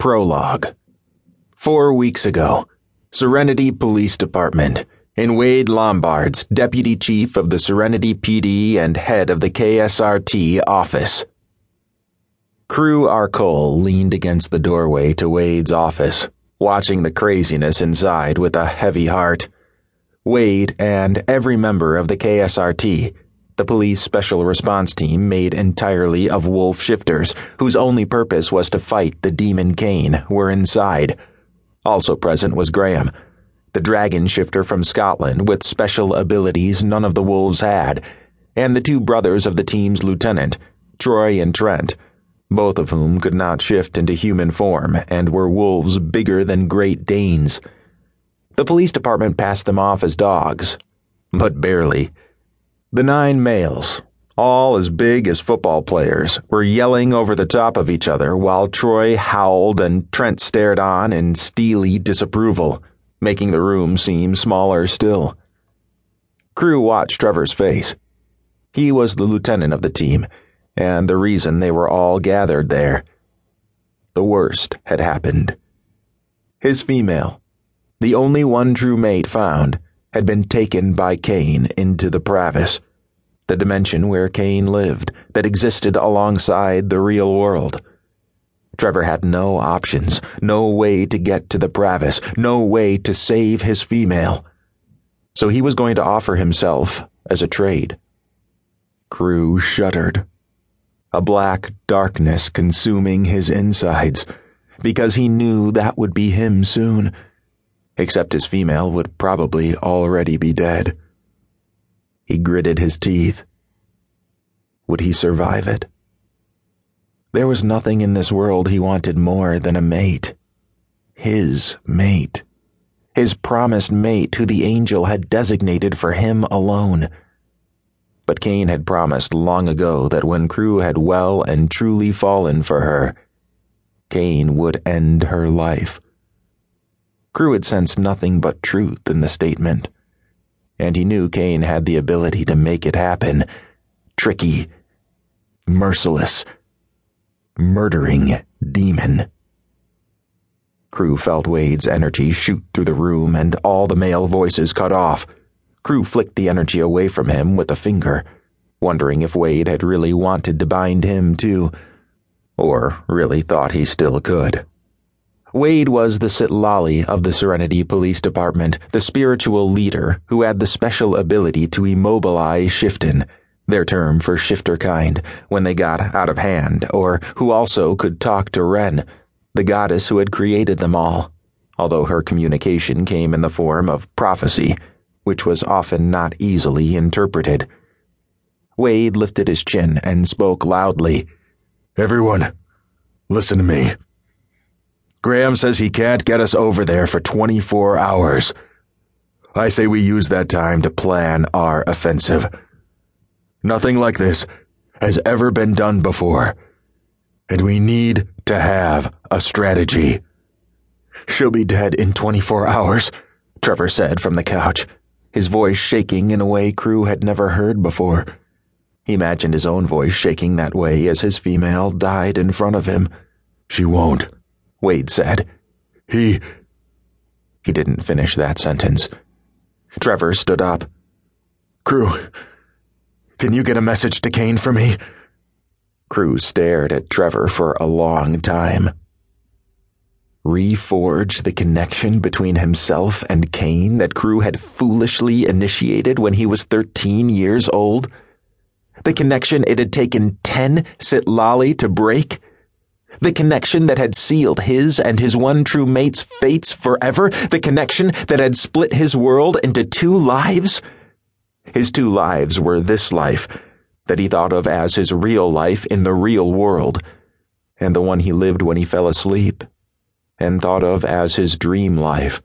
Prologue. Four weeks ago, Serenity Police Department, in Wade Lombard's Deputy Chief of the Serenity PD and head of the KSRT office. Crew Arcole leaned against the doorway to Wade's office, watching the craziness inside with a heavy heart. Wade and every member of the KSRT the police special response team made entirely of wolf shifters, whose only purpose was to fight the demon Kane, were inside. Also present was Graham, the dragon shifter from Scotland with special abilities none of the wolves had, and the two brothers of the team's lieutenant, Troy and Trent, both of whom could not shift into human form and were wolves bigger than Great Danes. The police department passed them off as dogs, but barely. The nine males, all as big as football players, were yelling over the top of each other while Troy howled and Trent stared on in steely disapproval, making the room seem smaller still. Crew watched Trevor's face. He was the lieutenant of the team, and the reason they were all gathered there. The worst had happened. His female, the only one true mate found, had been taken by Kane into the Pravis, the dimension where Kane lived, that existed alongside the real world. Trevor had no options, no way to get to the Pravis, no way to save his female. So he was going to offer himself as a trade. Crew shuddered. A black darkness consuming his insides, because he knew that would be him soon except his female would probably already be dead. He gritted his teeth. Would he survive it? There was nothing in this world he wanted more than a mate. His mate. His promised mate who the angel had designated for him alone. But Kane had promised long ago that when Crew had well and truly fallen for her, Kane would end her life. Crew had sensed nothing but truth in the statement, and he knew Kane had the ability to make it happen. Tricky, merciless, murdering demon. Crew felt Wade's energy shoot through the room and all the male voices cut off. Crew flicked the energy away from him with a finger, wondering if Wade had really wanted to bind him too, or really thought he still could. Wade was the Sitlali of the Serenity Police Department, the spiritual leader who had the special ability to immobilize Shiften, their term for shifter kind, when they got out of hand, or who also could talk to Ren, the goddess who had created them all, although her communication came in the form of prophecy, which was often not easily interpreted. Wade lifted his chin and spoke loudly. Everyone, listen to me. Graham says he can't get us over there for 24 hours. I say we use that time to plan our offensive. Nothing like this has ever been done before, and we need to have a strategy. She'll be dead in 24 hours, Trevor said from the couch, his voice shaking in a way Crew had never heard before. He imagined his own voice shaking that way as his female died in front of him. She won't. Wade said. He. He didn't finish that sentence. Trevor stood up. Crew, can you get a message to Kane for me? Crew stared at Trevor for a long time. Reforge the connection between himself and Kane that Crew had foolishly initiated when he was 13 years old? The connection it had taken 10 Sitlali to break? The connection that had sealed his and his one true mate's fates forever? The connection that had split his world into two lives? His two lives were this life, that he thought of as his real life in the real world, and the one he lived when he fell asleep, and thought of as his dream life.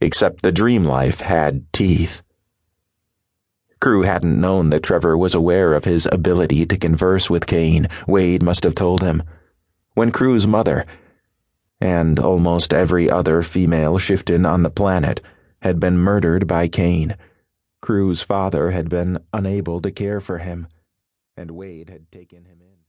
Except the dream life had teeth. Crew hadn't known that Trevor was aware of his ability to converse with Kane. Wade must have told him. When Crew's mother, and almost every other female Shiften on the planet, had been murdered by Kane, Crew's father had been unable to care for him, and Wade had taken him in.